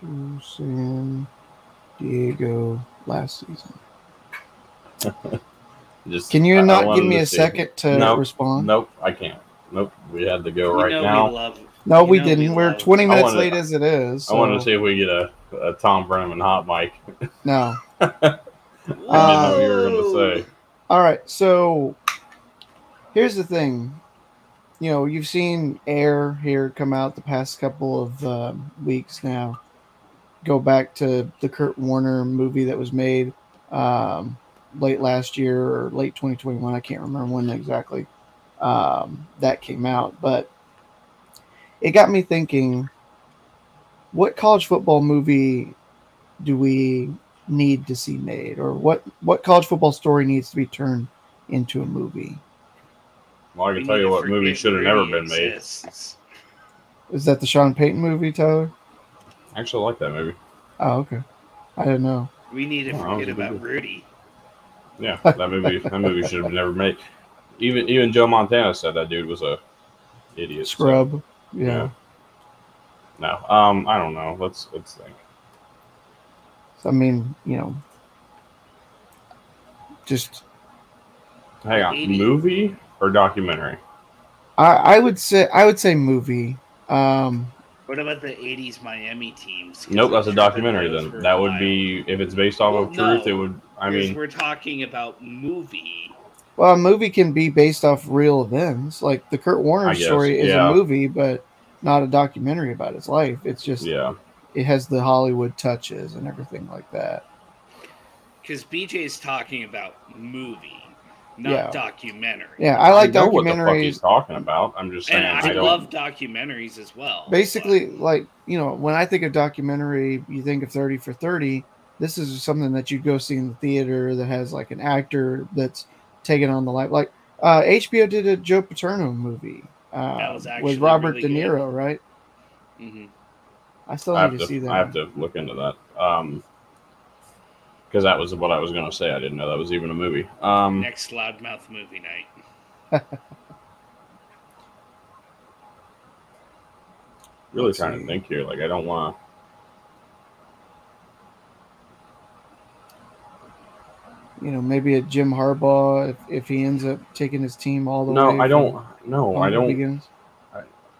to San Diego last season. Just Can you I- I not wanted give me a see. second to Nope. respond? Nope, I can't. Nope, we had to go You right now. we. No, you we didn't. We're 20 minutes wanted- late as it is. I wanted to see if we get a, a Tom Brennan hot mic. No. I didn't Uh, know you were going to say. All right. So here's the thing. You know, you've seen Air here come out the past couple of um, weeks now. Go back to the Kurt Warner movie that was made um, late last year or late 2021. I can't remember when exactly um, that came out, but it got me thinking what college football movie do we need to see made or what what college football story needs to be turned into a movie Well, I we can tell you what movie should have never been made. exists. is that the sean payton movie tyler I actually like that movie. oh okay i didn't know We need to Oh, that forget a good about. Rudy. Yeah, that movie. that movie should have never made. Even even Joe Montana said that dude was a idiot. so- scrub yeah, yeah. No, um, I don't know. Let's let's think. So, i mean you know just Hang on, 80. movie or documentary? i i would say i would say movie um What about the '80s Miami teams? Nope, that's a documentary. Then that would be if it's based off of truth. no. It would. I mean, we're talking about movie. well a movie can be based off real events like the kurt warner story is yeah. a movie but not a documentary about his life it's just yeah. it has the hollywood touches and everything like that Because BJ is talking about movie, not Yeah. documentary. yeah i like know what the fuck he's documentaries talking about. I'm just saying. and I, I, love documentaries as well. basically but- like you know when i think of documentary you think of 30 for 30 this is something that you'd go see in the theater that has like an actor that's taking on the life like uh hbo did a joe paterno movie uh, That was actually with robert really de good. niro right Mhm. i still need have to, see that I have to look into that. Um, because that was what I was going to say. I didn't know that was even a movie. Um, next loudmouth movie night. really let's trying see. to think here. Like I don't want to. you know maybe a jim harbaugh if, if he ends up taking his team all the way No, I don't. No, I don't.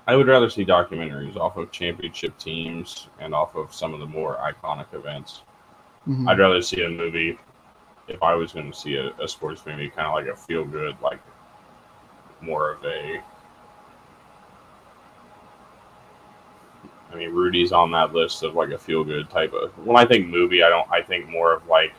I would rather see documentaries off of championship teams and off of some of the more iconic events. Mhm. I'd rather see a movie if I was going to see a, a sports movie, kind of like a feel good, like more of a. I mean, Rudy's on that list of like a feel good type of. When I think movie, I don't. I think more of like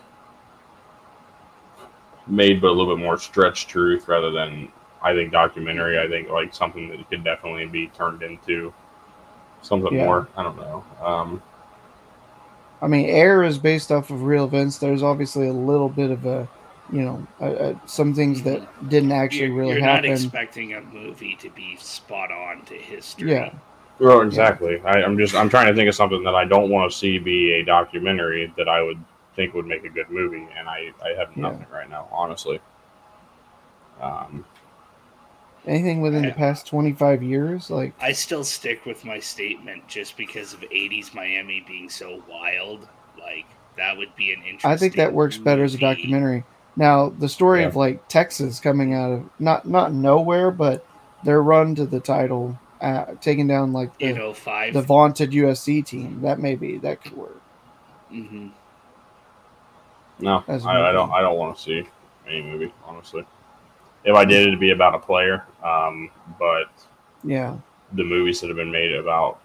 made, but a little bit more stretched truth rather than. I think documentary. I think like something that could definitely be turned into something Yeah. more. I don't know. Um, I mean, Air is based off of real events. There's obviously a little bit of a, you know, uh uh some things that didn't actually you're, really you're not happen. expecting a movie to be spot on to history. yeah, Well, exactly. I, I'm just I'm trying to think of something that I don't want to see be a documentary that I would think would make a good movie, and I I have Yeah. nothing right now, honestly. Um, anything within the past 25 years, like I still stick with my statement just because of '80s Miami being so wild. Like that would be an interesting. I think that works better as a documentary. Now, the story Yeah. of like Texas coming out of not not nowhere, but their run to the title, uh, taking down like the You know, five. the vaunted USC team, that maybe that could work. mm-hmm. no, As a I, I movie. don't I don't want to see any movie, honestly. If I did, it'd be about a player. Um, but Yeah, the movies that have been made about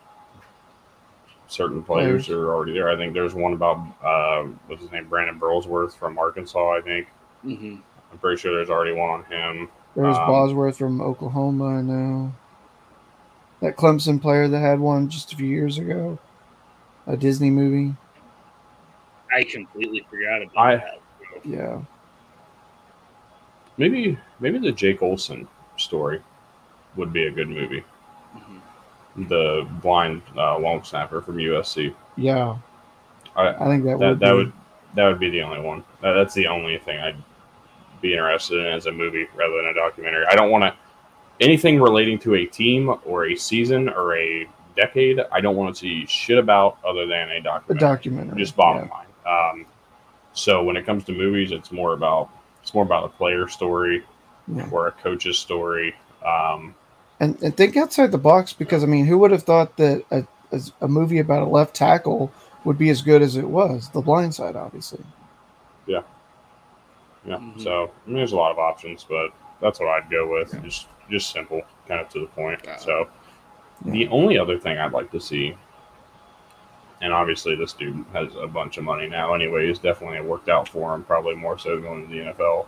certain players Players. are already there. I think there's one about uh, what's his name, Brandon Burlsworth from Arkansas. I think hmm I'm pretty sure there's already one on him. there's Um, Bosworth from Oklahoma. I know that Clemson player that had one just a few years ago, a Disney movie. I completely forgot about I- that. Yeah, Maybe maybe the Jake Olson story would be a good movie. Mhm. The blind uh, long snapper from USC. yeah. I, I think that, that would that be- would that would be the only one. That, that's the only thing I'd be interested in as a movie rather than a documentary. I don't want to anything relating to a team or a season or a decade, I don't want to see shit about other than a A documentary. documentary. just bottom yeah. line. Um, so when it comes to movies, it's more about it's more about a player story Yeah. or a coach's story. Um, And, and think outside the box because I mean, who would have thought that a, a movie about a left tackle would be as good as it was? The Blind Side, obviously. yeah. Mhm. So I mean, there's a lot of options, but that's what I'd go with. Yeah. Just just simple, kind of to the point. Yeah. So Yeah. the only other thing I'd like to see, and obviously this dude has a bunch of money now, Anyway, anyways. Definitely it worked out for him. Probably more so going to the NFL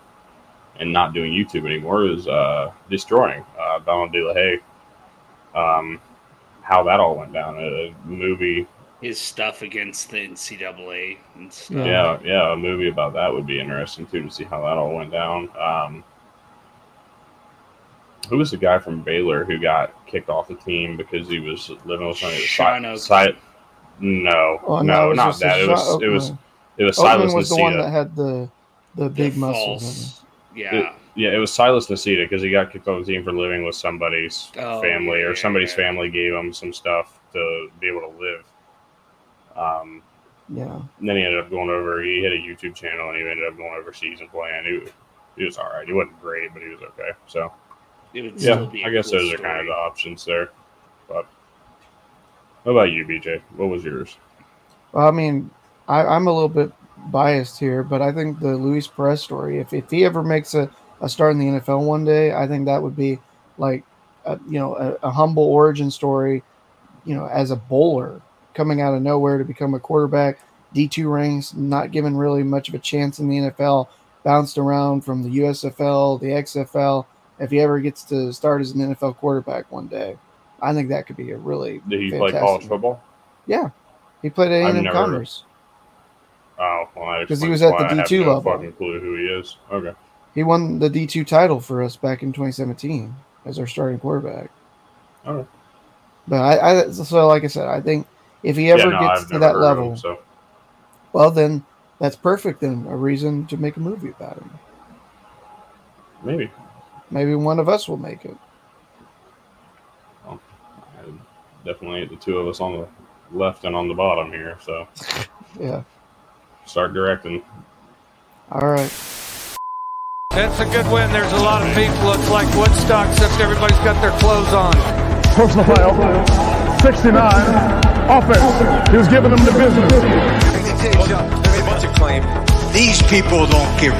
and not doing YouTube anymore is uh, destroying uh, Donald De La Haye. Um, how that all went down. A movie His stuff against the NCAA and stuff. Yeah. yeah, yeah, a movie about that would be interesting too to see how that all went down. Um, who was the guy from Baylor who got kicked off the team because he was living with somebody? Shawn Si- Oakman. si- no, Oh, no, it was not that. It was shot- it was Oakman. it was Silas Oakman was the one that had the the The big muscles. Yeah. It- yeah, it was Silas Nacita because he got kicked off the team for living with somebody's Oh, family yeah, or somebody's yeah. family gave him some stuff to be able to live. Um, Yeah. And then he ended up going over. He had a YouTube channel, and he ended up going overseas and playing. He, he was all right. He wasn't great, but he was okay. So It would yeah, still be. I a guess cool those are kind of the options there. But what about you, BJ? What was yours? Well, I mean, I, I'm a little bit biased here, but I think the Luis Perez story, if, if he ever makes a, a start in the NFL one day, I think that would be like, a, you know, a, a humble origin story, you know, as a bowler coming out of nowhere to become a quarterback, D2 ranks, not given really much of a chance in the NFL, bounced around from the USFL, the XFL. If he ever gets to start as an NFL quarterback one day, I think that could be a really Did he play college football? Yeah, he played at A&M Commerce. Oh, well, he was at the D2 no level. Fucking clue who he is. Okay. He won the D2 title for us back in 2017 as our starting quarterback. Right. But I, I so like I said, I think if he ever yeah, no, gets I've to that level, him, so well then that's perfect. Then a reason to make a movie about him. maybe. Maybe one of us will make it. I- Definitely the two of us on the left and on the bottom here. So Yeah. start directing. All right. That's a good win. There's a lot of people. It's like Woodstock, except everybody's got their clothes on. Personal foul, 69, offense. He was giving them the business. Let me tell you something. Let me claim. These people don't give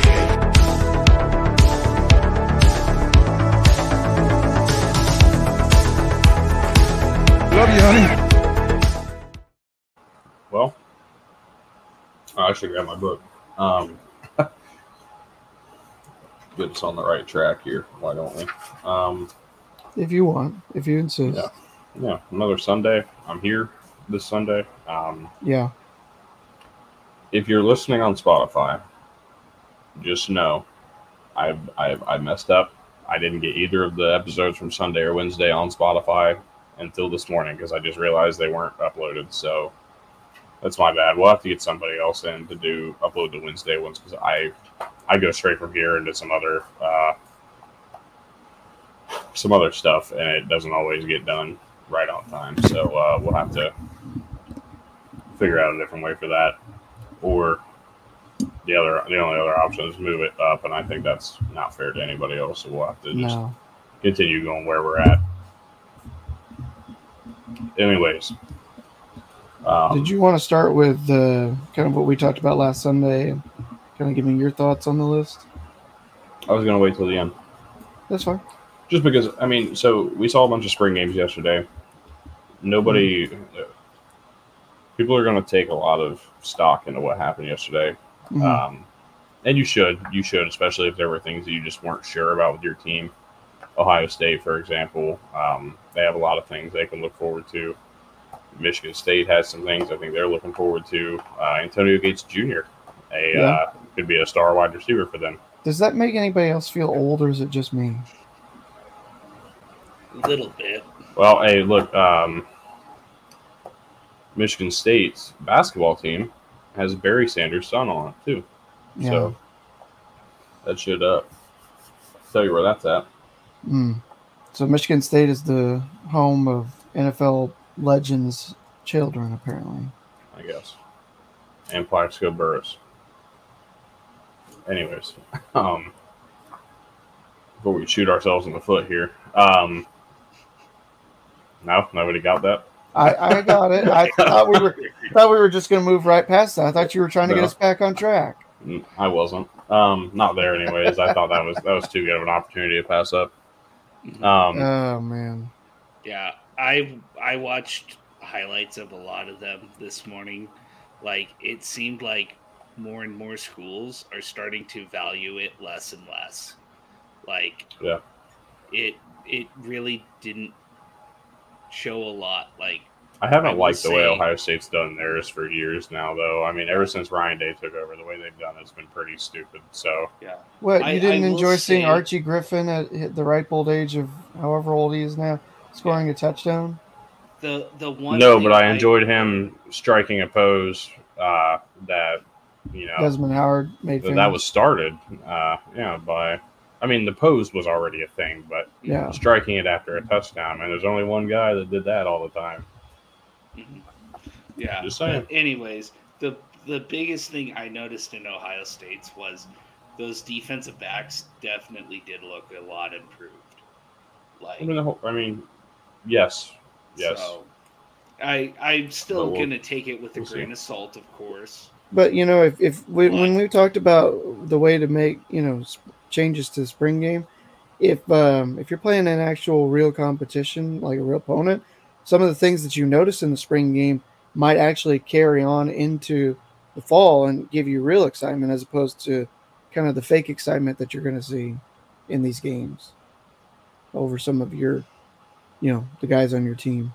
Love you, honey. Well, I should grab my book. Um, get us on the right track here. Why don't we? Um, If you want, if you insist. Yeah. yeah, another Sunday. I'm here this Sunday. Um, Yeah. if you're listening on Spotify, just know I, I I messed up. I didn't get either of the episodes from Sunday or Wednesday on Spotify until this morning because I just realized they weren't uploaded. So that's my bad. We'll have to get somebody else in to do upload the Wednesday ones because I I go straight from here into some other uh, some other stuff and it doesn't always get done right on time. So uh, we'll have to figure out a different way for that or the other the only other option is move it up and i think that's not fair to anybody else so we'll have to just No. continue going where we're at anyways um, Did you want to start with uh, kind of what we talked about last Sunday and kind of give me your thoughts on the list? i was going to wait till the end That's fine. just because i mean so we saw a bunch of spring games yesterday nobody people are going to take a lot of stock into what happened yesterday Mhm. Um, and you should, you should, especially if there were things that you just weren't sure about with your team. Ohio State, for example, um, they have a lot of things they can look forward to. Michigan State has some things I think they're looking forward to. Uh, Antonio Gates Jr. A Yeah. uh, could be a star wide receiver for them. Does that make anybody else feel old, or is it just me? A little bit. Well, hey, look, um, Michigan State's basketball team has Barry Sanders' son on it too. Yeah. So that should uh, tell you where that's at. Mm. So Michigan State is the home of NFL Legends children, apparently. I guess. And Plaxico Burress. Anyways, um, before we shoot ourselves in the foot here, um, no, nobody got that. I, I got it. I thought we were thought we were just going to move right past that. I thought you were trying to get us back on track. Mm, I wasn't. Um, not there anyways. I thought that was that was too good of an opportunity to pass up. Um, Oh man, Yeah, I I watched highlights of a lot of them this morning. Like it seemed like more and more schools are starting to value it less and less. Like Yeah. it it really didn't show a lot. Like I haven't I liked the way Ohio State's done theirs for years now, though. I mean, ever since Ryan Day took over, the way they've done it's been pretty stupid. So yeah, what I- you didn't I will enjoy seeing say- Archie Griffin at the ripe old age of however old he is now, scoring a touchdown? the the one no, but I enjoyed him striking a pose uh, that you know Desmond Howard made that, that was started. Uh, yeah, by I mean the pose was already a thing, but yeah. striking it after a touchdown, and there's only one guy that did that all the time. Mhm. Yeah. Just saying. Anyways, the the biggest thing I noticed in Ohio State's was those defensive backs definitely did look a lot improved. Like I mean, the whole, I mean, yes, yes. so I I'm still we'll- gonna take it with a we'll see. grain of salt, of course. But you know, if if we, when we talked about the way to make you know changes to the spring game, if um, if you're playing an actual real competition like a real opponent, some of the things that you notice in the spring game might actually carry on into the fall and give you real excitement as opposed to kind of the fake excitement that you're going to see in these games over some of your, you know, the guys on your team.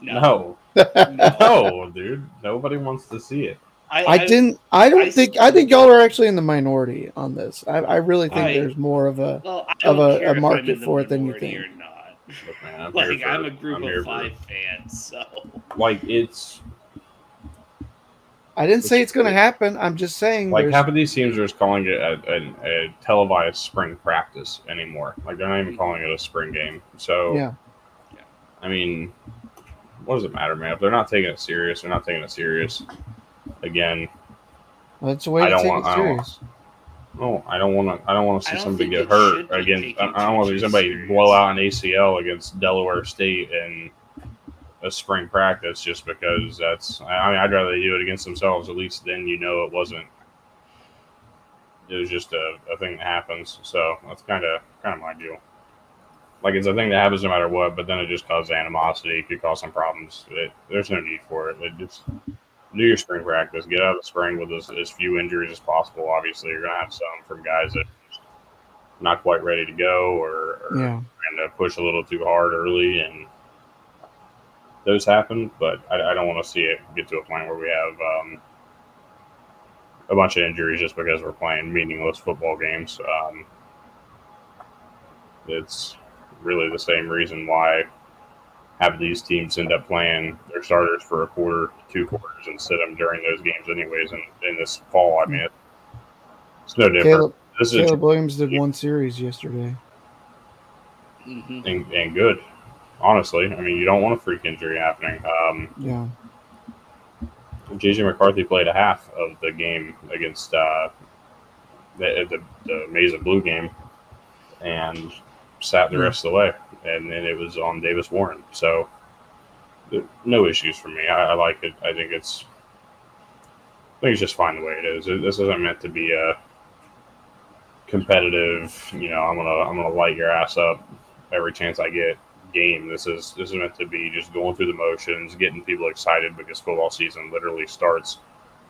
No, no. no, dude, nobody wants to see it. I didn't. I don't I think. I think y'all are actually in the minority on this. I, I really think I- there's more of a. Well, of a- a market for it than you think. Or not. Look, man, I'm Like for- I'm a group I'm here of for- five fans, so Like it's I didn't say it's going to happen. I'm just saying. like there's- half of these teams are just calling it a, a, a televised spring practice anymore. Like they're not even mm-hmm. calling it a spring game. So yeah. I mean, what does it matter, man? If they're not taking it serious, they're not taking it serious. Again, That's a way I to don't take want- it I don't- serious. no, I don't want to. I don't want to see somebody get hurt should be against. I I don't want to see somebody serious. blow out an ACL against Delaware State in a spring practice just because that's. I I mean, I'd rather they do it against themselves. At least then you know it wasn't. It was just a, a thing that happens. So that's kind of kind of my deal. Like it's a thing that happens no matter what, but then it just causes animosity. It could cause some problems. It, there's no need for it. It just do your spring practice. Get out of the spring with as, as few injuries as possible. Obviously, you're gonna have some from guys that not quite ready to go or, or Yeah. trying to push a little too hard early, and those happen. But I, I don't want to see it get to a point where we have um, a bunch of injuries just because we're playing meaningless football games. Um, it's really the same reason why half of these teams end up playing their starters for a quarter, two quarters, and sit them during those games anyways. And in this fall, I mean, it's no different. Caleb, this is Caleb Williams did one series yesterday. mhm. and, and good. Honestly, I mean, you don't want a freak injury happening. Um, Yeah. JJ McCarthy played a half of the game against uh, the, the the Maize and Blue game, and sat the Hmm. rest of the way. And then it was on Davis Warren. So no issues for me. I, I like it. I think it's I think it's just fine the way it is. This isn't meant to be a competitive. You know, I'm gonna I'm gonna light your ass up every chance I get game. This is this is meant to be just going through the motions, getting people excited because football season literally starts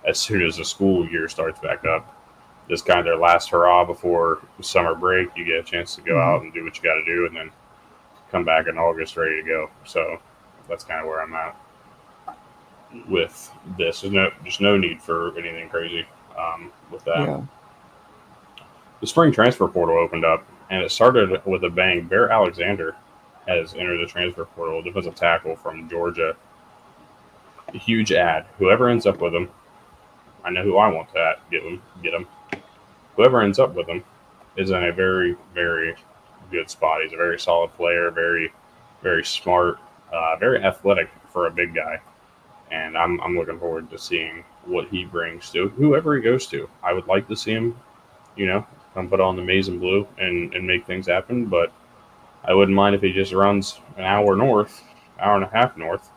as soon as the school year starts back up. This kind of their last hurrah before summer break. You get a chance to go Mhm. out and do what you got to do, and then come back in August ready to go. So that's kind of where I'm at with this. There's no just no need for anything crazy um, with that Yeah. the spring transfer portal opened up and it started with a bang. Bear Alexander has entered the transfer portal, defensive tackle from Georgia. A huge add. Whoever ends up with him, I know who I want to at- get him. Get him. Whoever ends up with him is in a very, very, good spot. He's a very solid player, very, very smart, uh, very athletic for a big guy. And I'm, I'm looking forward to seeing what he brings to whoever he goes to. I would like to see him, you know, come put on the maize and blue and, and make things happen. But I wouldn't mind if he just runs an hour north, hour and a half north,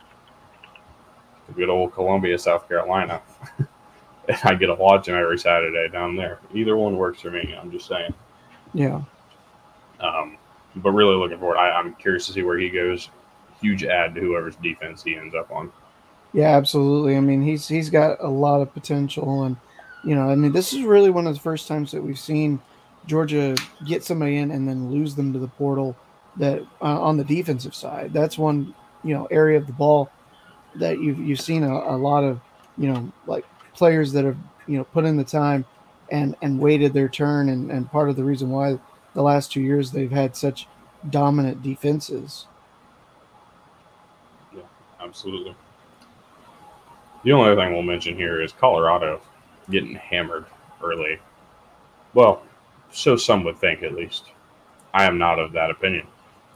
to good old Columbia, South Carolina. and I get to watch him every Saturday down there. Either one works for me. I'm just saying. Yeah. Um, but really looking forward. I, I'm curious to see where he goes. Huge add to whoever's defense he ends up on. Yeah, absolutely. I mean, he's he's got a lot of potential, and you know, I mean, this is really one of the first times that we've seen Georgia get somebody in and then lose them to the portal. That uh, on the defensive side, that's one you know area of the ball that you've you've seen a, a lot of you know like players that have you know put in the time and and waited their turn, and and part of the reason why the last two years they've had such dominant defenses. Yeah, absolutely. The only other thing we'll mention here is Colorado getting hammered early. Well, so some would think at least. I am not of that opinion.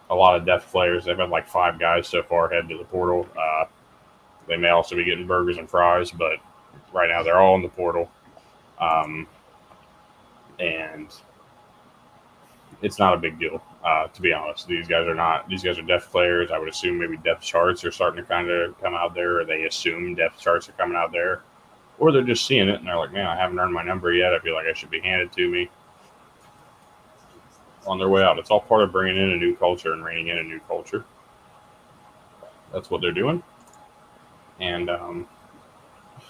A lot of depth players, they've had like five guys so far head to the portal. Uh, they may also be getting burgers and fries, but right now they're all in the portal. Um, and it's not a big deal, uh, to be honest. These guys are not. These guys are depth players. I would assume maybe depth charts are starting to kind of come out there, or they assume depth charts are coming out there, or they're just seeing it and they're like, "Man, I haven't earned my number yet. I feel like I should be handed to me." On their way out, it's all part of bringing in a new culture and reining in a new culture. That's what they're doing, and um,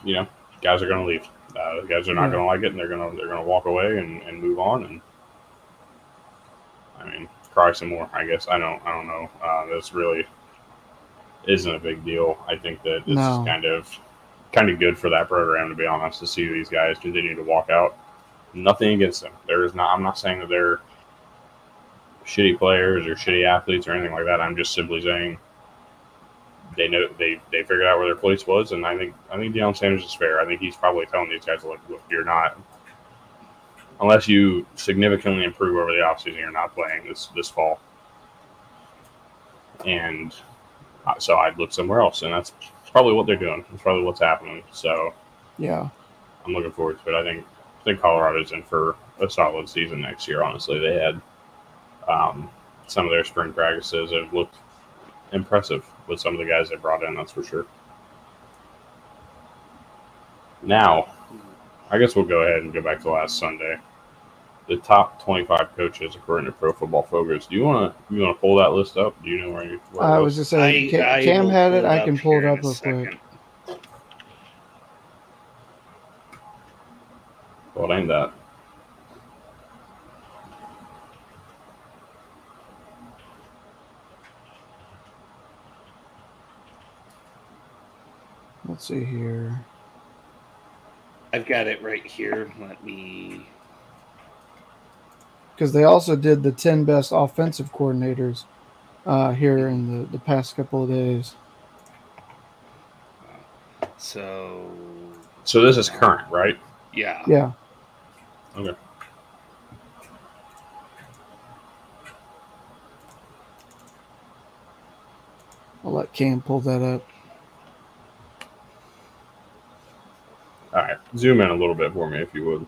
you know, guys are going to leave. Uh, guys are not Yeah. going to like it, and they're going to they're going to walk away and, and move on. And I mean, cry some more. I guess I don't I don't know. Uh, this really isn't a big deal. I think that this No. is kind of kind of good for that program to be honest to see these guys continue to walk out. Nothing against them. There is not. I'm not saying that they're shitty players or shitty athletes or anything like that. I'm just simply saying they know they they figured out where their place was, and I think I think Deion Sanders is fair. I think he's probably telling these guys, look, look, you're not unless you significantly improve over the offseason, you're not playing this this fall. And uh, so I'd look somewhere else, and that's probably what they're doing. That's probably what's happening. So Yeah. I'm looking forward to it. I think I think Colorado's in for a solid season next year. Honestly, they had um, some of their spring practices have looked impressive with some of the guys they brought in. That's for sure. Now, I guess we'll go ahead and go back to last Sunday. The top 25 coaches according to Pro Football Focus. Do you want to you want to pull that list up? Do you know where you? Where I was just saying, Ca- I Cam had it. I can pull it up real quick. second. Well, ain't that. Let's see here. I've got it right here. Let me. because they also did the 10 best offensive coordinators uh, here in the, the past couple of days. So So this is current, right? yeah, Yeah. Okay. I'll let Cam pull that up. All right, zoom in a little bit for me if you would.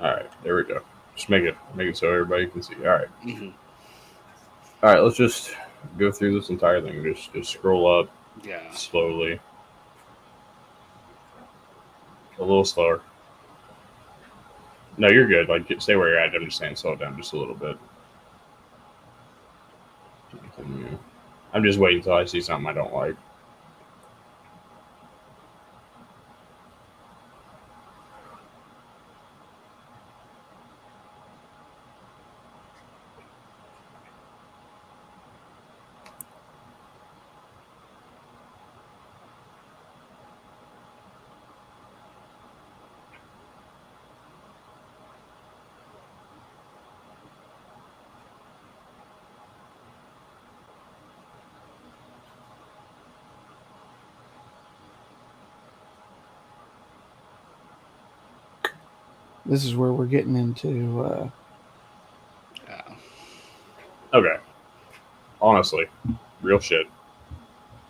All right, there we go. Just make it make it so everybody can see. All right, mhm, all right. Let's just go through this entire thing. Just just scroll up yeah. slowly, a little slower. No, you're good. Like stay where you're at. I'm just saying, slow down just a little bit. I'm just waiting until I see something I don't like. This is where we're getting into uh, Okay. Honestly, real shit.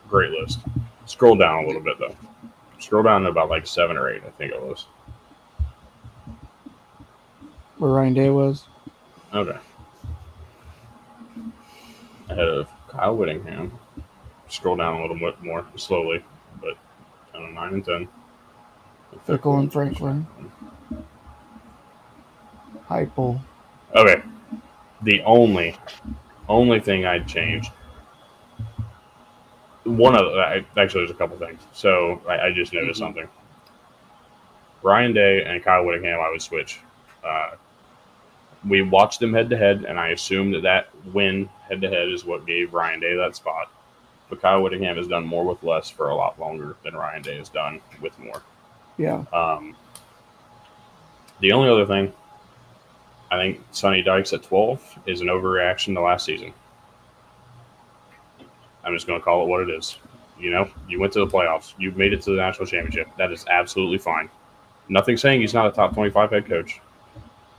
Great list. Scroll down a little bit though. Scroll down to about like seven or eight, I think it was. Where Ryan Day was. Okay. Ahead of Kyle Whittingham. Scroll down a little bit more slowly, but kind of nine and ten. Fickell and Franklin. Okay. The only, only thing I'd change. One of I, actually, there's a couple things. So I, I just noticed Mhm. something. Ryan Day and Kyle Whittingham, I would switch. Uh, we watched them head to head, and I assume that that win head to head is what gave Ryan Day that spot. But Kyle Whittingham has done more with less for a lot longer than Ryan Day has done with more. Yeah. Um, the only other thing, I think Sonny Dykes at 12 is an overreaction to last season. I'm just going to call it what it is. You know, you went to the playoffs, you made it to the national championship. That is absolutely fine. Nothing saying he's not a top 25 head coach,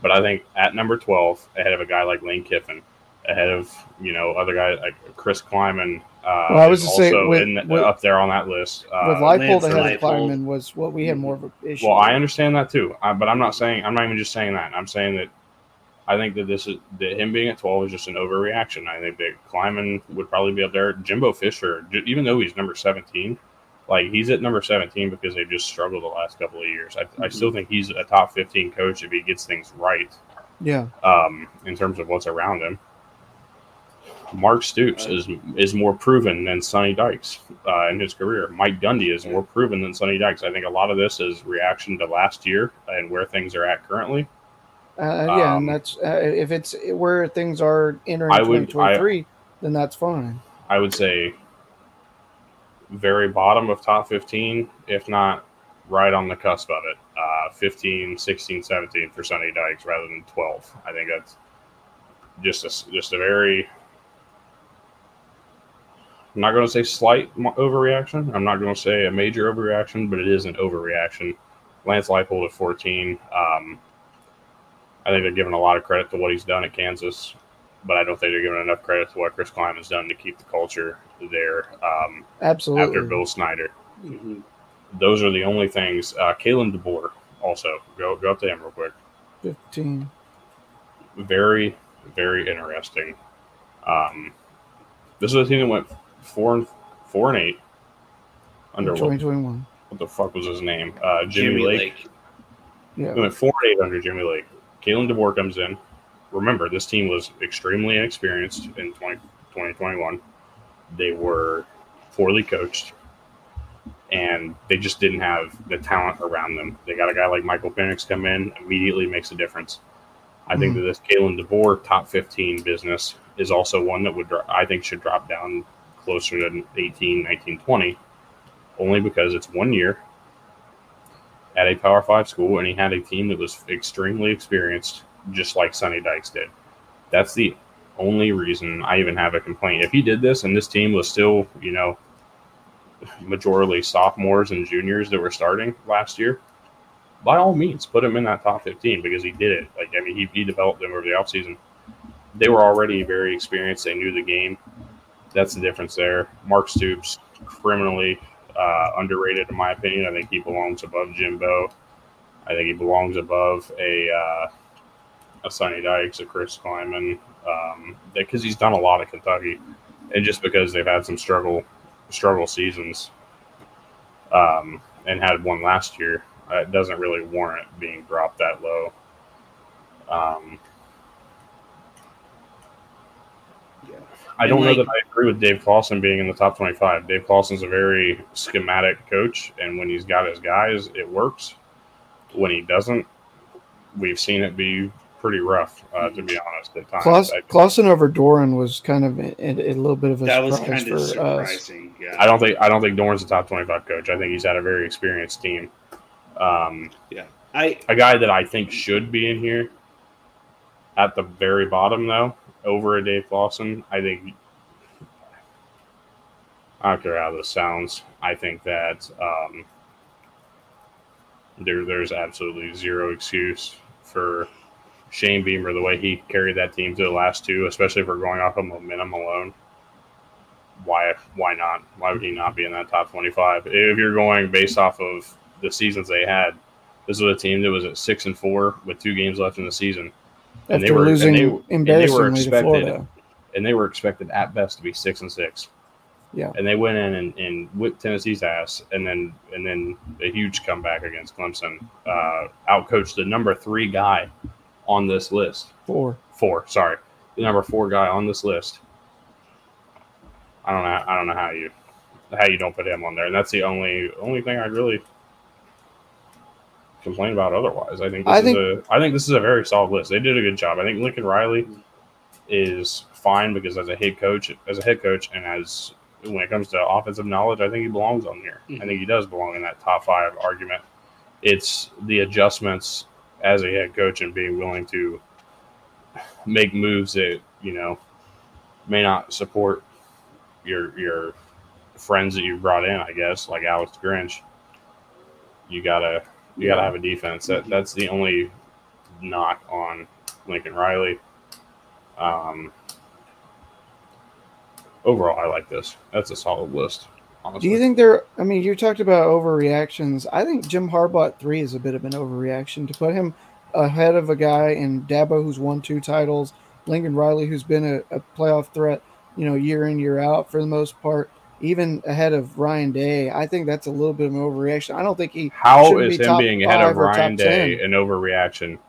but I think at number 12, ahead of a guy like Lane Kiffin, ahead of you know other guys like Chris Klieman, uh, Well, I was is to say, with- in, with- up there on that list. Uh, With Leipold Lance ahead of Klieman was what we had more of an issue. well, I understand that too, I, but I'm not saying I'm not even just saying that. I'm saying that I think that this is that him being at 12 is just an overreaction. I think that Klieman would probably be up there. Jimbo Fisher, even though he's number 17, like he's at number 17 because they've just struggled the last couple of years. I, I still think he's a top 15 coach if he gets things right Yeah. um, in terms of what's around him. Mark Stoops is is more proven than Sonny Dykes uh, in his career. Mike Gundy is more proven than Sonny Dykes. I think a lot of this is reaction to last year and where things are at currently. Uh, yeah, Um, and that's uh, if it's where things are entering I would- 2023, then that's fine. I would say very bottom of top 15, if not right on the cusp of it. Uh, 15, 16, 17 for Sonny Dykes rather than 12. I think that's just a, just a very. I'm not going to say slight overreaction. I'm not going to say a major overreaction, but it is an overreaction. Lance Leipold at 14. Um, I think they're giving a lot of credit to what he's done at Kansas, but I don't think they're giving enough credit to what Chris Klein has done to keep the culture there um, Absolutely. after Bill Snyder. Mhm. Those are the only things. Uh, Kalen DeBoer also go go up to him real quick. 15. Very very interesting. Um, this is a team that went four and four and eight under what, 2021. what the fuck was his name? Uh, Jimmy, Jimmy Lake. Lake. Yeah. We went four and eight under Jimmy Lake. Kalen DeBoer comes in. Remember, this team was extremely inexperienced in 20, 2021. They were poorly coached, and they just didn't have the talent around them. They got a guy like Michael Penix come in, immediately makes a difference. I think hmm. that this Kalen DeBoer top 15 business is also one that would, I think, should drop down closer to 18, 19, 20, only because it's one year at a Power Five school, and he had a team that was extremely experienced, just like Sonny Dykes did. That's the only reason I even have a complaint. If he did this and this team was still, you know, majorly sophomores and juniors that were starting last year, by all means, put him in that top 15 because he did it. Like, I mean, he, he developed them over the offseason. They were already very experienced, they knew the game. That's the difference there. Mark Stoops, criminally uh, underrated in my opinion. I think he belongs above Jimbo. I think he belongs above a uh, a Sonny Dykes, a Chris Klieman, um, because he's done a lot at Kentucky, and just because they've had some struggle struggle seasons, um, and had one last year, uh, it doesn't really warrant being dropped that low. Um, I don't And, know that I agree with Dave Clawson being in the top 25. Dave Clawson's a very schematic coach, and when he's got his guys, it works. When he doesn't, we've seen it be pretty rough, uh, to be honest, at times. Klaus, I, Clawson over Doeren was kind of a, a, a little bit of a That was surprise kind of for us. surprising. Yeah. I don't think I don't think Doeren's a top 25 coach. I think he's had a very experienced team. Um, I a guy that I think should be in here at the very bottom, though, over a Dave Clawson. I think I don't care how this sounds. I think that um, there there's absolutely zero excuse for Shane Beamer, the way he carried that team to the last two, especially if we're going off of momentum alone, why why not? Why would he not be in that top twenty five? If you're going based off of the seasons they had, this was a team that was at six and four with two games left in the season. And they were- and losing they- and they were expected- Florida. and they were expected at best to be six and six. Yeah. And they went in and, and whipped Tennessee's ass, and then and then a huge comeback against Clemson, uh, outcoached the number three guy on this list. Four. Four, sorry, the number four guy on this list. I don't know. I don't know how you how you don't put him on there, and that's the only only thing I really complain about. Otherwise, I think this I is think- a I think this is a very solid list. They did a good job. I think Lincoln Riley is fine because as a head coach, as a head coach, and as when it comes to offensive knowledge, I think he belongs on here. I hmm. think he does belong in that top five argument. It's the adjustments as a head coach and being willing to make moves that you know may not support your your friends that you brought in. I guess like Alex Grinch. You gotta you gotta have a defense. That that's the only knock on Lincoln Riley. Um, overall, I like this. That's a solid list. Honestly. Do you think there? I mean, you talked about overreactions. I think Jim Harbaugh three is a bit of an overreaction to put him ahead of a guy in Dabo who's won two titles, Lincoln Riley who's been a, a playoff threat, you know, year in year out for the most part, even ahead of Ryan Day. I think that's a little bit of an overreaction. I don't think he. How is be him being ahead of five or top Ryan Day 10. an overreaction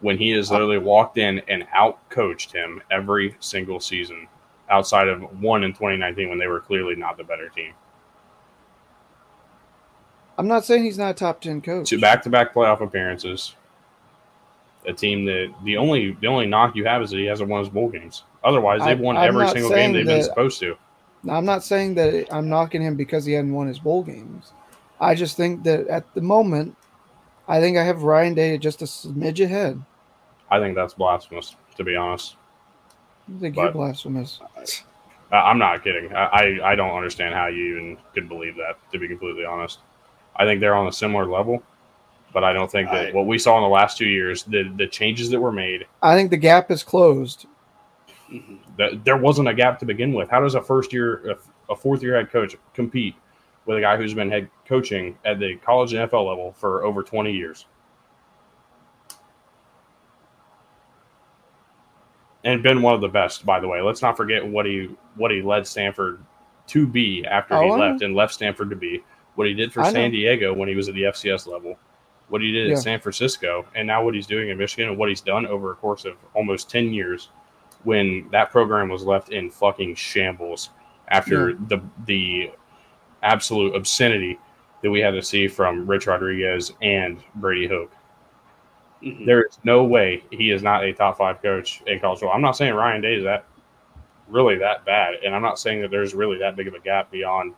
when he has literally walked in and out coached him every single season outside of one in 2019 when they were clearly not the better team? I'm not saying he's not a top ten coach. Two back to back playoff appearances. A team that the only the only knock you have is that he hasn't won his bowl games. Otherwise, they've won I'm every single game they've been supposed to. Now, I'm not saying that I'm knocking him because he hadn't won his bowl games. I just think that at the moment, I think I have Ryan Day just a smidge ahead. I think that's blasphemous, to be honest. I think But- you're blasphemous. I- I'm not kidding. I, I, I don't understand how you even could believe that, to be completely honest. I think they're on a similar level, but I don't think that I- what we saw in the last two years, the, the changes that were made, I think the gap is closed. Mhm. that there wasn't a gap to begin with. How does a first year, a, fourth year head coach compete with a guy who's been head coaching at the college and NFL level for over 20 years? And been one of the best, by the way. Let's not forget what he what he led Stanford to be after Oh, he left and left Stanford to be. What he did for I know. San Diego when he was at the FCS level. What he did Yeah. at San Francisco, and now what he's doing in Michigan, and what he's done over a course of almost 10 years when that program was left in fucking shambles after the the absolute obscenity that we had to see from Rich Rodriguez and Brady Hoke. Mhm. There is no way he is not a top five coach in college football. I'm not saying Ryan Day is that really that bad, and I'm not saying that there's really that big of a gap beyond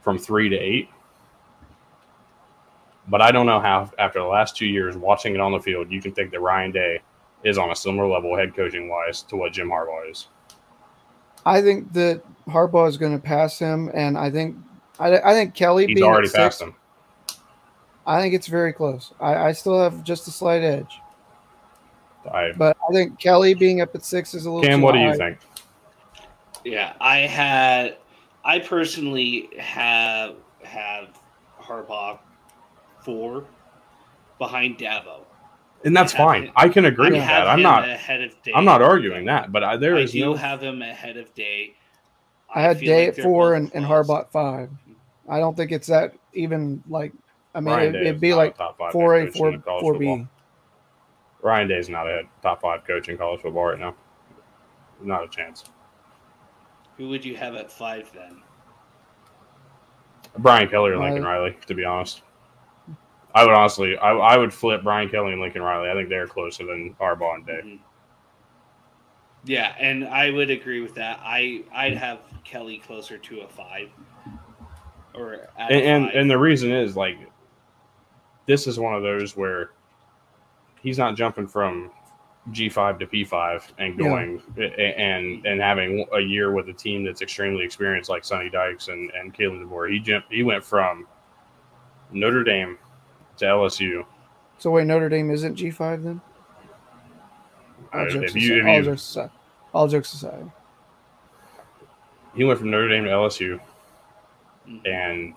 from three to eight. But I don't know how after the last two years watching it on the field, you can think that Ryan Day is on a similar level head coaching wise to what Jim Harbaugh is. I think that Harbaugh is going to pass him, and I think I, I think Kelly He's being already at passed six, him. I think it's very close. I, I still have just a slight edge, I, but I think Kelly being up at six is a little. Cam, too what do you high. think? Yeah, I had. I personally have have Harbaugh four behind Dabo. And that's fine. him- I can agree I with have that. I'm not. ahead of Day. I'm not arguing that, but I, there I is do no. have him ahead of Day. I had feel Day like at four and, and close. Harbaugh at five. I don't think it's that even like. I mean, Ryan it, it'd be like four A, four four B. Ryan Day is not a top five coach in college football right now. Not a chance. Who would you have at five then? Brian Kelly or Lincoln Uh, Riley, to be honest. I would honestly, I, I would flip Brian Kelly and Lincoln Riley. I think they're closer than Harbaugh and Day. Mhm. Yeah, and I would agree with that. I I'd have Kelly closer to a five, or And, and five. and the reason is like, this is one of those where he's not jumping from G five to P five and going a- and and having a year with a team that's extremely experienced like Sonny Dykes and and Kalen DeBoer. He jumped. He went from Notre Dame to LSU. So wait, Notre Dame isn't G five then? Uh, all If jokes, you- aside, if all you- jokes aside, all jokes aside. He went from Notre Dame to LSU and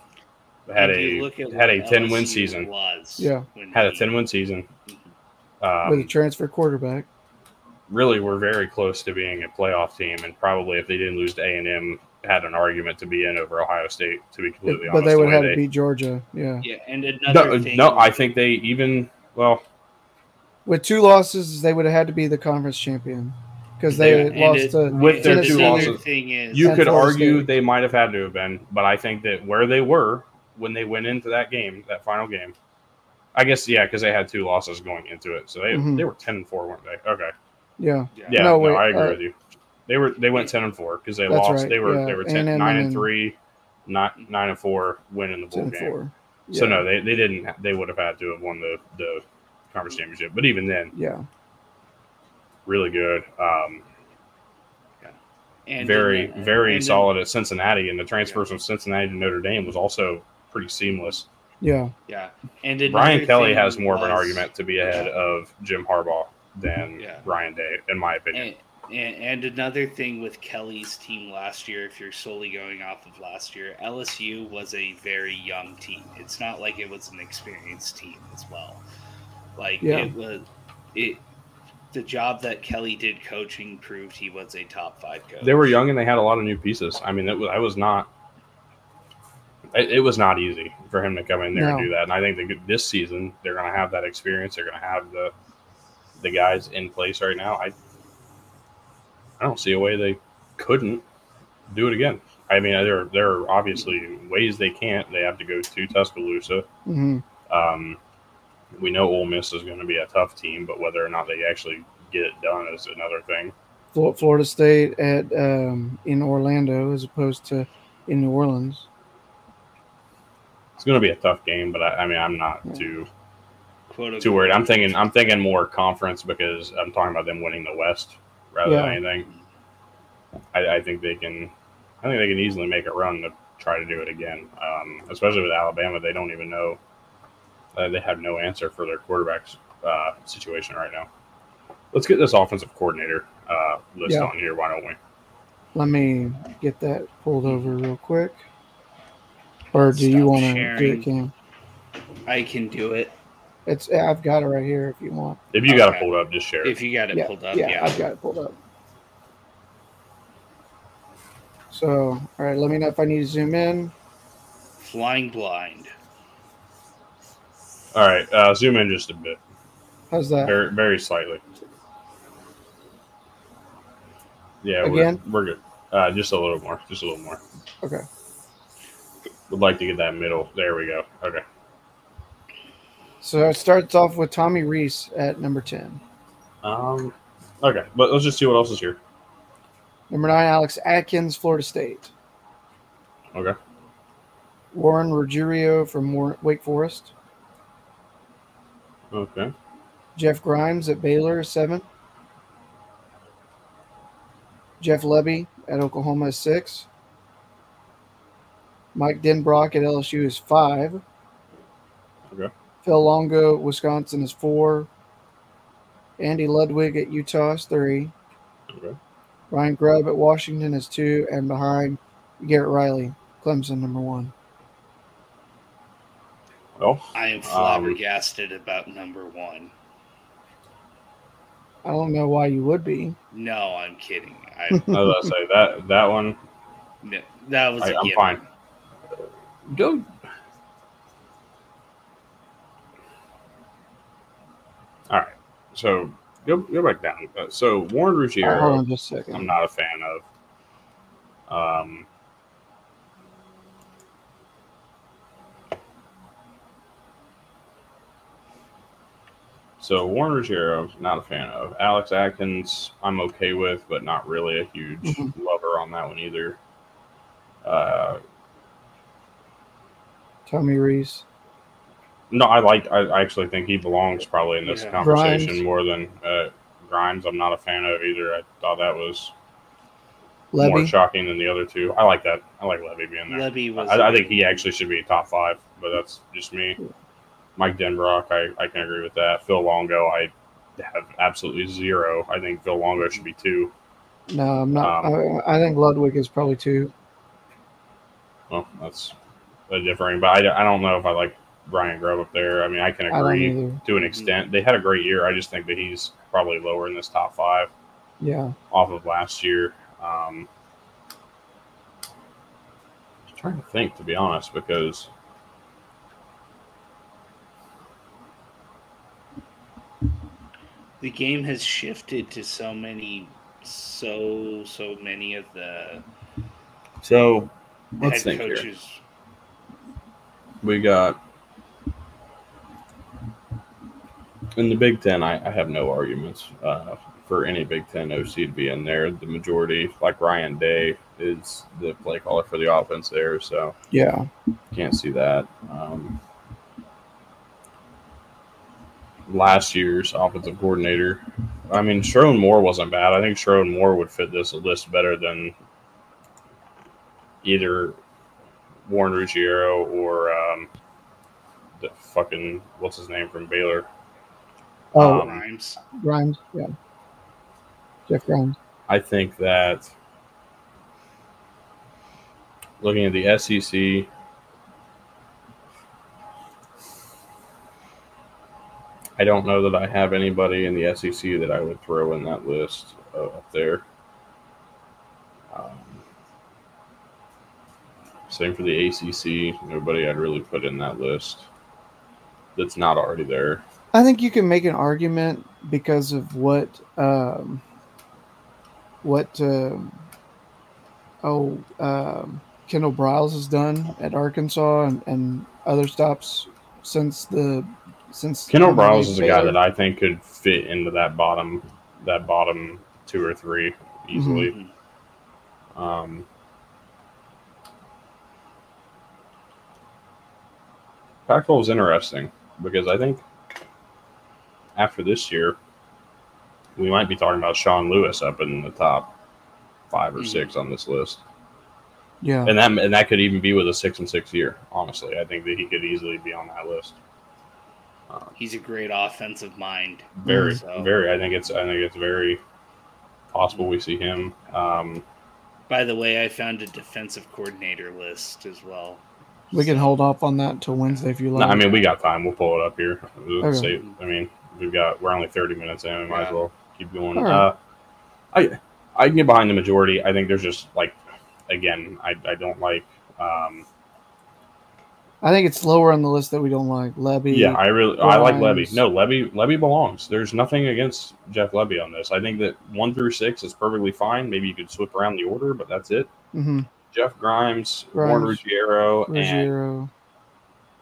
had a had a what ten win season. Yeah. Had a ten win season. Um, with a Um, transfer quarterback. really, we're very close to being a playoff team, and probably if they didn't lose to A and M, had an argument to be in over Ohio State. To be completely But honest, but they would the have way to beat Georgia. Yeah. Yeah, and another No, thing. no, I think they even well. With two losses, they would have had to be the conference champion because they Yeah, lost it- to with their two losses. Thing is, You could Florida argue State. they might have had to have been, but I think that where they were when they went into that game, that final game, I guess yeah, because they had two losses going into it, so they Mhm. they were ten and four, weren't they? Okay, Yeah. yeah. yeah, No, no, wait, I agree uh, with you. They were they went ten and four because they That's lost. right, They were yeah, they were 10, A&M nine and and three, not nine and four, winning the bowl game. four. So no, they, they didn't. They would have had to have won the the conference championship. But even then, Yeah. really good. Um, and very then- very and then- solid at Cincinnati, and the transfer from Cincinnati to Notre Dame was also pretty seamless. Yeah. Yeah, and Brian Kelly has more of an argument to be ahead of Jim Harbaugh than Yeah. Ryan Day, in my opinion. And, and, and another thing with Kelly's team last year, if you're solely going off of last year, LSU was a very young team. It's not like it was an experienced team as well. Like Yeah. it was, it the job that Kelly did coaching proved he was a top five coach. They were young and they had a lot of new pieces. I mean, it was I was not. It, it was not easy for him to come in there No. and do that. And I think that this season they're going to have that experience. They're going to have the the guys in place right now. I I don't see a way they couldn't do it again. I mean, there there are obviously ways they can't. They have to go to Tuscaloosa. hmm Um, we know Ole Miss is going to be a tough team, but whether or not they actually get it done is another thing. Florida State at um, in Orlando as opposed to in New Orleans. It's going to be a tough game, but I, I mean, I'm not Yeah. too Quote, too worried. I'm thinking I'm thinking more conference because I'm talking about them winning the West rather Yeah. than anything. I, I think they can. I think they can easily make a run to try to do it again. Um, especially with Alabama, they don't even know. Uh, they have no answer for their quarterback uh, situation right now. Let's get this offensive coordinator uh, list Yeah. on here. Why don't we? Let me get that pulled over real quick. Or do you want to do it, Cam? I can do it It's I've got it right here if you want. If you got it pulled up, just share. it. if you got it yeah, pulled up. yeah, Yeah, I've got it pulled up. So, all right, let me know if I need to zoom in. flying blind. All right, uh, zoom in just a bit, How's that? very very slightly. Yeah, Again? we're we're good. Uh, just a little more, just a little more. Okay. Would like to get that middle. There we go. Okay. So it starts off with Tommy Rees at number 10. Um. Okay, but let's just see what else is here. Number 9, Alex Atkins, Florida State. Okay. Warren Ruggiero from Wake Forest. Okay. Jeff Grimes at Baylor, 7. Jeff Lebby at Oklahoma is 6. Mike Denbrock at LSU is 5. Okay. Phil Longo, Wisconsin is 4. Andy Ludwig at Utah is 3. Okay. Ryan Grubb at Washington is 2. And behind Garrett Riley, Clemson, number 1. Well, I am um, flabbergasted about number one. I don't know why you would be. No, I'm kidding. I I was about to say that that one. no, that was. I, a I'm given. fine. Go. All right. So go go back down. Uh, so Warren All right, hold Ruggiero, on just a second. I'm not a fan of. Um. So Warren Ruggiero, not a fan of. Alex Atkins, I'm okay with, but not really a huge Mhm. lover on that one either. Uh, Tommy Rees. No, I like. I I actually think he belongs probably in this Yeah. conversation Grimes. more than uh, Grimes. I'm not a fan of either. I thought that was more shocking than the other two. I like that. I like Lebby being there. Lebby was. I, I think he actually should be top five, but that's just me. Mike Denbrock, I, I can agree with that. Phil Longo, I have absolutely zero. I think Phil Longo should be two. No, I'm not. Um, I, I think Ludwig is probably two. Well, that's a differing, but I, I don't know if I like Ryan Grubb up there. I mean, I can agree either. to an extent. They had a great year. I just think that he's probably lower in this top five Yeah. off of last year. Um, just trying to think, to be honest, because The game has shifted to so many, so so many of the so let's head think here. We got in the Big Ten. I, I have no arguments uh, for any Big Ten OC to be in there. The majority, like Ryan Day, is the play caller for the offense there, so Yeah. can't see that. Um, last year's offensive coordinator, I mean, Sherrone Moore wasn't bad. I think Sherrone Moore would fit this list better than either Warren Ruggiero or um, the fucking what's his name from Baylor. Oh, Um, Grimes. Grimes. Yeah. Jeff Grimes. I think that looking at the SEC, I don't know that I have anybody in the SEC that I would throw in that list uh, up there. Um, same for the ACC. Nobody I'd really put in that list that's not already there. I think you can make an argument because of what um, what um, oh um, Kendall Briles has done at Arkansas and, and other stops since the since Kendall when they Briles is a guy that I think could fit into that bottom that bottom two or three easily. Um, Pac-12 is interesting because I think after this year, we might be talking about Sean Lewis up in the top five or Mhm. six on this list, yeah and that and that could even be with a six and six year. Honestly, I think that he could easily be on that list. Um, He's a great offensive mind. very, So- very. I think it's I think it's very possible we see him. Um, By the way, I found a defensive coordinator list as well. we can hold off on that until Wednesday if you No, like. I mean we got time. We'll pull it up here. Okay. say- I mean we've got we're only thirty minutes in. We might as well keep going. All right. Uh, I I can get behind the majority. I think there's just like again I, I don't like. Um, I think it's lower on the list that we don't like. Lebby. yeah, I really I like Lebby. No, Lebby Lebby belongs. There's nothing against Jeff Lebby on this. I think that one through six is perfectly fine. Maybe you could swip around the order, but that's it. hmm Jeff Grimes, Warren Grimes, Ruggiero, and Ruggiero.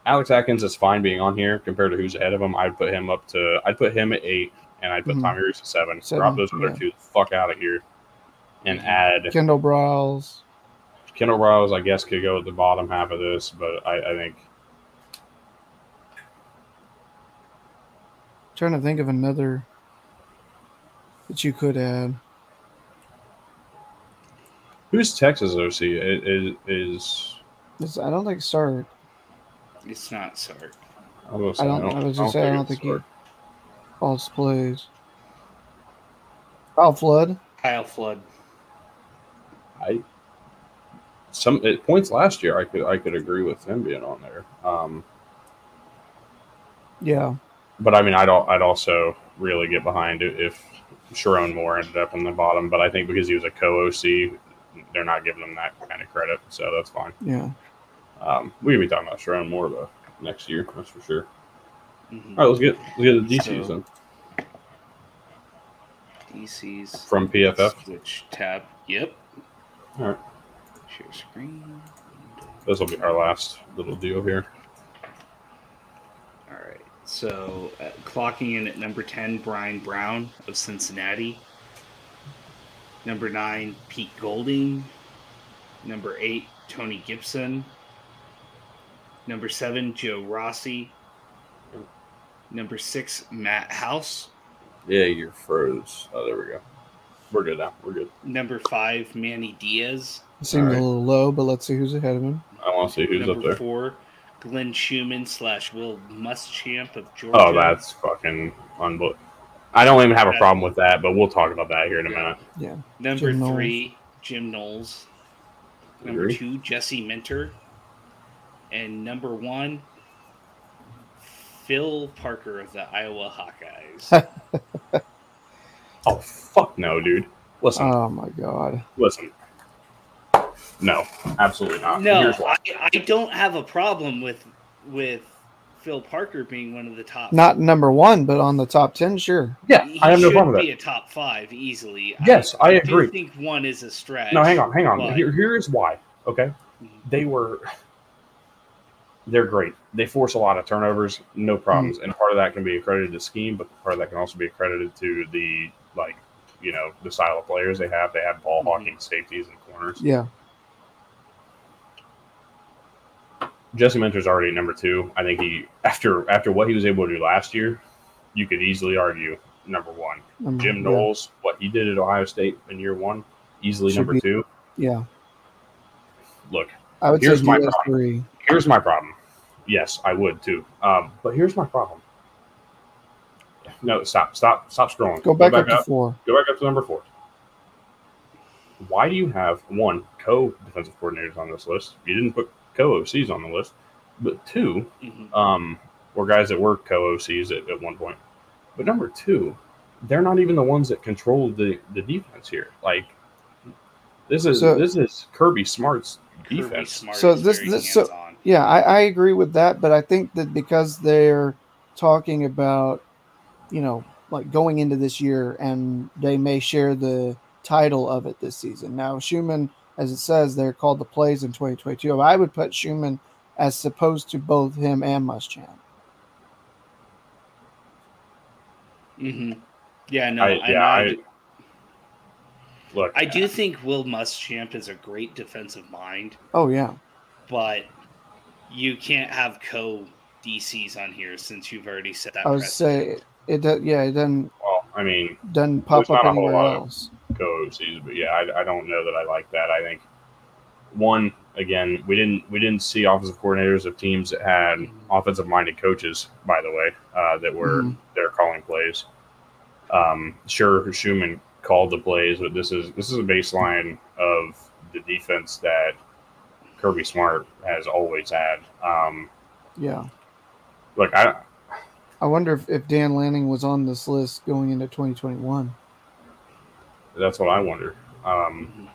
Alex Atkins is fine being on here compared to who's ahead of him. I'd put him up to I'd put him at eight, and I'd put Mhm. Tommy Rees at seven. Seven, Drop those other yeah. two the fuck out of here, and add Kendall Briles. Kendall Briles. I guess could go at the bottom half of this, but I, I think trying to think of another that you could add. who's Texas OC is is. It's, I don't think Sark. It's not Sark. I was, I don't. I was just saying. I don't think he it's false plays. Kyle Flood. Kyle Flood. I some at points last year I could I could agree with him being on there. Um, Yeah. but I mean I'd I'd also really get behind it if Sherrone Moore ended up in the bottom. But I think because he was a co OC, they're not giving him that kind of credit, so that's fine. Yeah. Um, we could be talking about Sherrone Moore though next year, that's for sure. Mhm. All right, let's get let's get the DCs So- then DC's from PFF. Switch tab. Yep. All right, Share screen. this will be our last little deal here. All right. So uh, clocking in at number 10, Brian Brown of Cincinnati. Number 9, Pete Golding. Number 8, Tony Gibson. Number 7, Joe Rossi. Number 6, Matt House. Yeah, you're froze. Oh, there we go. We're good now. We're good. Number 5, Manny Diaz. It seems Alright. a little low, but let's see who's ahead of him. I want to see who's up there. number 4, Glenn Schumann slash Will Muschamp of Georgia. Oh, that's fucking unbelievable. I don't even have a problem with that, but we'll talk about that here in a minute. Yeah. Number Jim Knowles. three, Jim Knowles. Number two, Jesse Minter. And number one, Phil Parker of the Iowa Hawkeyes. Oh fuck no, dude. Listen, Oh my god. listen. No, absolutely not. no, I, I don't have a problem with with Phil Parker being one of the top. Not number one, but on the top ten, sure. Yeah, he I have no problem with that. be that. a top five easily. Yes, I do agree. think one is a stretch. No, hang on, hang on. but- Here, here's why. Okay, mm-hmm. they were. They're great. They force a lot of turnovers, no problems, and part of that can be accredited to scheme, but part of that can also be accredited to the like, you know, the style of players they have. They have ball Mhm. hawking safeties and corners. Yeah. Jesse Minter's already number two. I think he after after what he was able to do last year, you could easily argue number one. Number- Jim yeah. Knowles, what he did at Ohio State in year one, easily Should number be- two. Yeah. Look, I would Here's say my problem. three. here's my problem. Yes, I would too. Um, but here's my problem. No, stop, stop, stop scrolling. Go back, up, to four. Go back up to number four. Why do you have one co-defensive coordinators on this list? You didn't put co-OCs on the list, but two, Mhm. um, were guys that were co-OCs at, at one point. But number two, they're not even the ones that control the the defense here. Like this is So- this is Kirby Smart's Kirby defense. Smart So this- very this- so- hands-on. Yeah, I, I agree with that, but I think that because they're talking about, you know, like going into this year and they may share the title of it this season. Now, Schumann, as it says, they're called the plays in 2022. I would put Schumann as supposed to both him and Muschamp. hmm Yeah, no, I, and yeah, I, I, do- look. I do think Will Muschamp is a great defensive mind, Oh, yeah. but you can't have co DCs on here since you've already set that. I would say it, does, yeah, it doesn't, Well, I mean, doesn't pop up not a whole anywhere lot else. co-OCs, but yeah, I, I don't know that I like that. I think one again, we didn't we didn't see offensive coordinators of teams that had offensive minded coaches. By the way, uh, that were Mhm. they're calling plays. Um, sure, Schumann called the plays, but this is this is a baseline of the defense that Kirby Smart has always had. Um, Yeah. look, I I wonder if, if Dan Lanning was on this list going into 2021 that's what I wonder. Um,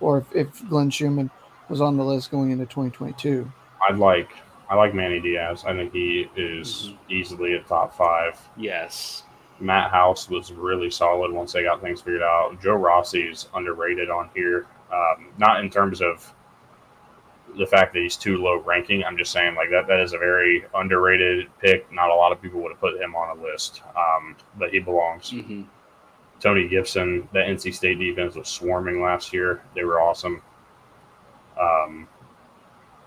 or if, if Glenn Schumann was on the list going into 2022. I'd like I like Manny Diaz. I think he is easily a top five. Yes. Matt House was really solid once they got things figured out. Joe Rossi's underrated on here, um, not in terms of the fact that he's too low ranking. I'm just saying like that that is a very underrated pick. Not a lot of people would have put him on a list, um, but he belongs. hmm Tony Gibson, the NC State defense was swarming last year. They were awesome. Um,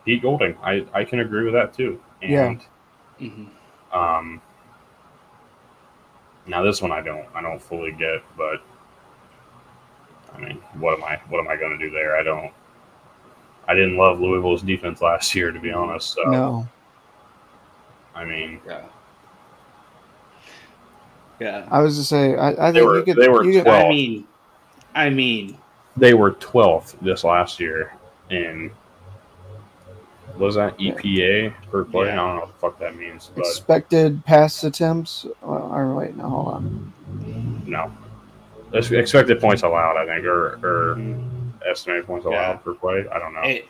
Pete Golding, I, I can agree with that too. And Yeah. hmm um, now this one I don't I don't fully get, but I mean, what am I what am I going to do there? I don't. I didn't love Louisville's defense last year, to be honest. So No. I mean, Yeah. Yeah. I was to say, I, I They think were- you could. they were you could- 12. I mean, I mean, they were 12th this last year in what was that EPA per play? I don't know what the fuck that means, but expected pass attempts. Uh, or wait, no, hold on. no. Expected points allowed, I think, or, or estimated points allowed Yeah. per play. I don't know. it,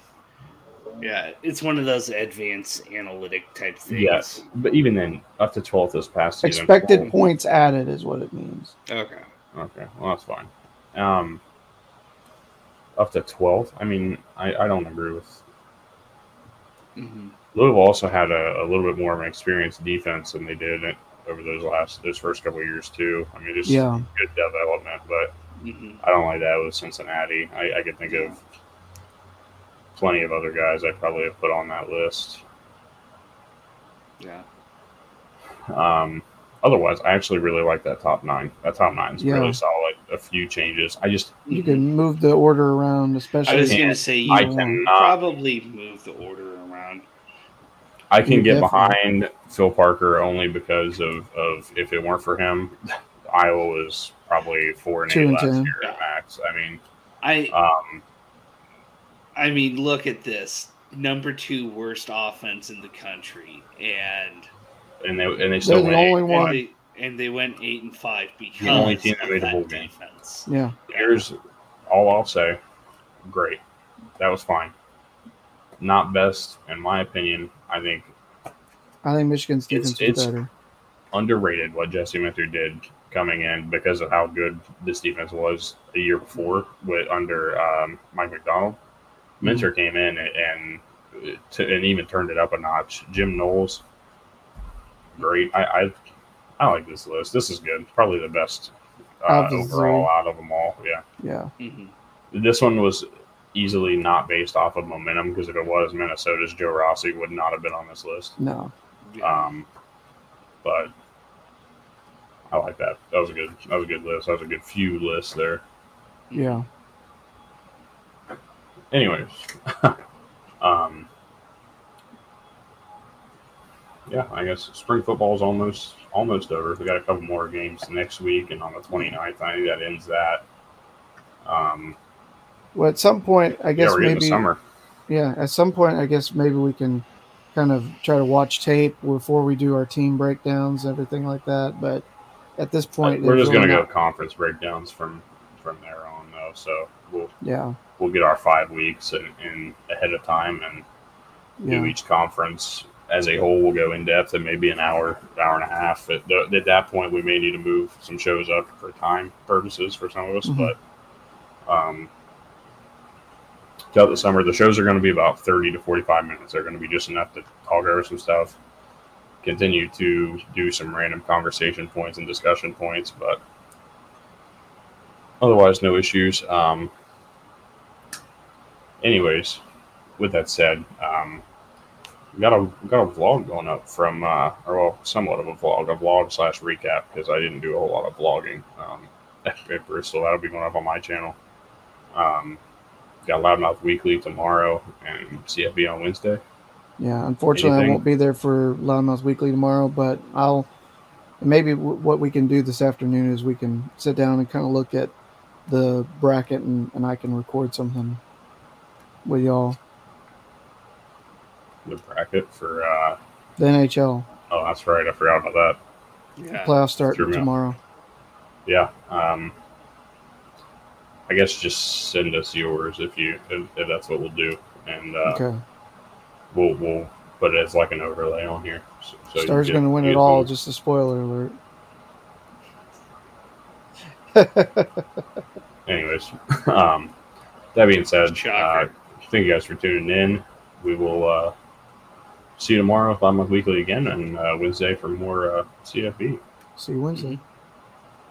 yeah, it's one of those advanced analytic type things. Yes, but even then, up to 12th this past season. Expected Well, points added is what it means. Okay. Okay, well that's fine. Um, up to 12th. I mean, I, I don't agree with. hmm Louisville also had a, a little bit more of an experienced defense than they did over those last those first couple of years too. I mean, just Yeah. good development, but hmm I don't like that with Cincinnati. I, I could think of plenty of other guys I probably have put on that list. Yeah. Um, otherwise, I actually really like that top nine. That top nine is Yeah. really solid. A few changes. I just You can move the order around, especially. I was gonna say you I Yeah. cannot. probably move the order around. I can You get definitely- behind Phil Parker only because of, of if it weren't for him, Iowa was probably four and Two eight and last 10. year at max. I mean, I um, I mean, look at this number two worst offense in the country, and and they and they still the win. only and one. they, and they went eight and five because the only team that made a that bowl game. defense. Yeah. Here's all I'll say. Great, that was fine. Not best in my opinion. I think I think Michigan's It's- defense is it's- better. underrated what Jesse Minter did coming in because of how good this defense was a year before with under um, Mike Macdonald. Minter came in and and, t- and even turned it up a notch. Jim Knowles, great. I, I I like this list. This is good. Probably the best uh, Of overall out of them all. Yeah, Yeah. Mhm. this one was easily not based off of momentum because if it was Minnesota's Joe Rossi would not have been on this list. No. Um, but I like that. That was a good. That was a good list. That was a good few lists there. Yeah. Anyways, um, yeah, I guess spring football is almost almost over. We got a couple more games next week, and on the 29th, I think that ends that. Um, Well, at some point, I guess we're maybe. summer. Yeah, at some point, I guess maybe we can kind of try to watch tape before we do our team breakdowns, everything like that. But at this point, We're just gonna really go not- conference breakdowns from from there on, though. So we'll Yeah, we'll get our five weeks in, in ahead of time and do each conference as a whole. We'll go in depth and maybe an hour, hour and a half. At, the, at that point, we may need to move some shows up for time purposes for some of us. Mhm. But um, throughout the summer, the shows are going to be about thirty to forty-five minutes. They're going to be just enough to talk over some stuff, continue to do some random conversation points and discussion points, but otherwise, no issues. Um, anyways, with that said, um, got a got a vlog going up from uh, or well, somewhat of a vlog, a vlog slash recap because I didn't do a whole lot of vlogging um, at, at Bristol. That'll be going up on my channel. Um, got Loudmouth Weekly tomorrow and CFB on Wednesday. Yeah. Unfortunately, I won't be there for Loudmouth Weekly tomorrow, but I'll maybe w- what we can do this afternoon is we can sit down and kind of look at the bracket, and, and I can record something with y'all. The bracket for uh, The NHL oh, that's right, I forgot about that. Yeah. playoffs start Threw me off. tomorrow. Yeah. Um, I guess just send us yours if you if, if that's what we'll do, and uh, okay, we'll we'll put it as like an overlay on here. So, so Stars going to win it all. the- Just a spoiler alert. anyways, um, that being said, uh, thank you guys for tuning in. We will uh, see you tomorrow with Month Weekly again, and uh, Wednesday for more uh, CFB. See you Wednesday.